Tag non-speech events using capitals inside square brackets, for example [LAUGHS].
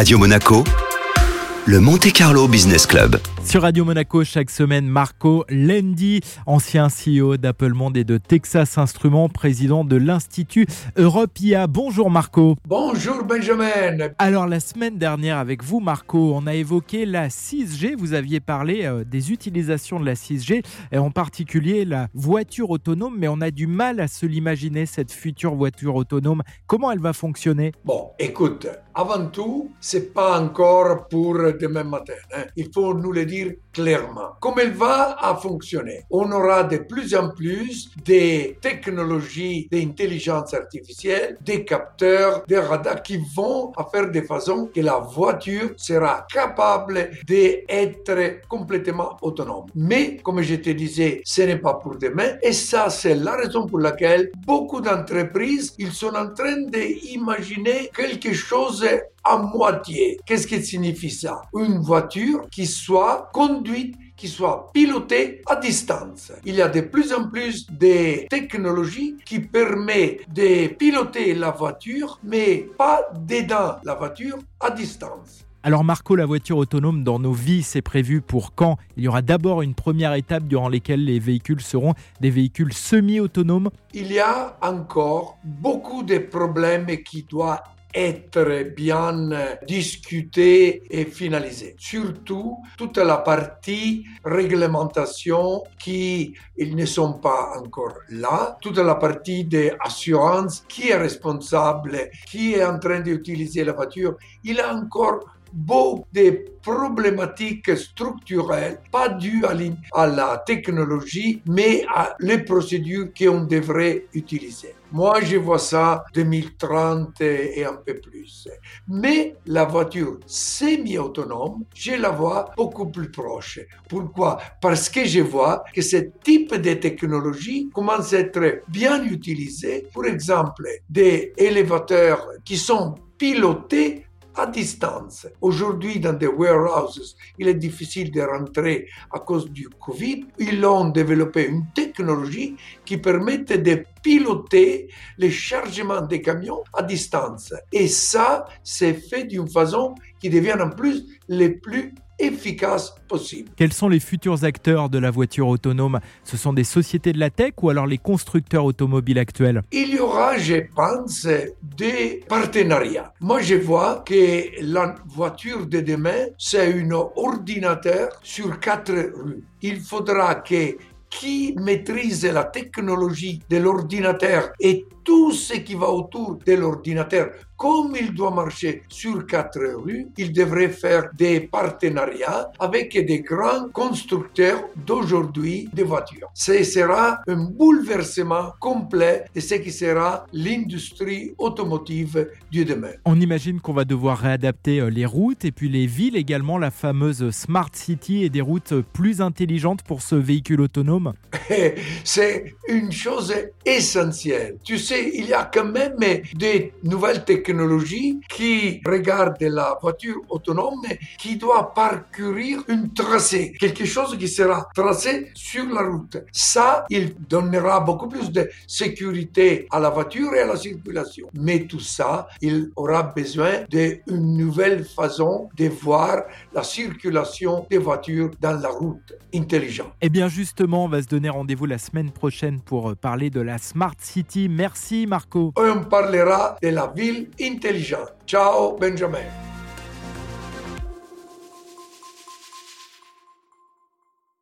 Radio Monaco, le Monte Carlo Business Club. Sur Radio Monaco, chaque semaine, Marco Lendi, ancien CEO d'Apple Monde et de Texas Instruments, président de l'Institut Europe IA. Bonjour Marco. Bonjour Benjamin. Alors la semaine dernière avec vous Marco, on a évoqué la 6G, vous aviez parlé euh, des utilisations de la 6G et en particulier la voiture autonome, mais on a du mal à se l'imaginer cette future voiture autonome. Comment elle va fonctionner? Bon, écoute, avant tout, c'est pas encore pour demain matin. hein. Il faut nous le dire clairement. Comme elle va à fonctionner, on aura de plus en plus des technologies d'intelligence artificielle, des capteurs, des radars qui vont faire de façon que la voiture sera capable d'être complètement autonome. Mais, comme je te disais, ce n'est pas pour demain. Et ça, c'est la raison pour laquelle beaucoup d'entreprises, ils sont en train d'imaginer quelque chose à moitié. Qu'est-ce que signifie ça? Une voiture qui soit conduite qui soit pilotée à distance. Il y a de plus en plus de technologies qui permettent de piloter la voiture, mais pas dedans la voiture, à distance. Alors Marco, la voiture autonome dans nos vies, c'est prévu pour quand? Il y aura d'abord une première étape durant laquelle les véhicules seront des véhicules semi-autonomes? Il y a encore beaucoup de problèmes qui doivent être bien discutés et finalisés. Surtout toute la partie réglementation qui ils ne sont pas encore là. Toute la partie des assurances, qui est responsable, qui est en train d'utiliser la voiture. Il a encore beaucoup de problématiques structurelles, pas dues à, la technologie, mais à les procédures qu'on devrait utiliser. Moi, je vois ça 2030 et un peu plus. Mais la voiture semi-autonome, je la vois beaucoup plus proche. Pourquoi? Parce que je vois que ce type de technologie commence à être bien utilisé. Pour exemple, des élévateurs qui sont pilotés à distance. Aujourd'hui, dans des warehouses, il est difficile de rentrer à cause du Covid. Ils ont développé une technologie qui permet de piloter le chargement des camions à distance. Et ça, c'est fait d'une façon qui devient en plus les plus efficace possible. Quels sont les futurs acteurs de la voiture autonome? Ce sont des sociétés de la tech ou alors les constructeurs automobiles actuels? Il y aura, je pense, des partenariats. Moi, je vois que la voiture de demain, c'est un ordinateur sur quatre rues. Il faudra que qui maîtrise la technologie de l'ordinateur et tout ce qui va autour de l'ordinateur, comme il doit marcher sur quatre rues, il devrait faire des partenariats avec des grands constructeurs d'aujourd'hui de voitures. Ce sera un bouleversement complet de ce qui sera l'industrie automotive du demain. On imagine qu'on va devoir réadapter euh, les routes et puis les villes également, la fameuse Smart City et des routes plus intelligentes pour ce véhicule autonome. [LAUGHS] C'est une chose essentielle. Tu sais, il y a quand même des nouvelles technologies qui regardent la voiture autonome qui doit parcourir une tracée, quelque chose qui sera tracé sur la route. Ça, il donnera beaucoup plus de sécurité à la voiture et à la circulation. Mais tout ça, il aura besoin d'une nouvelle façon de voir la circulation des voitures dans la route intelligente. Et Eh bien justement, on va se donner rendez-vous la semaine prochaine pour euh, parler de la Smart City. Merci Marco. On parlera de la ville intelligente. Ciao Benjamin.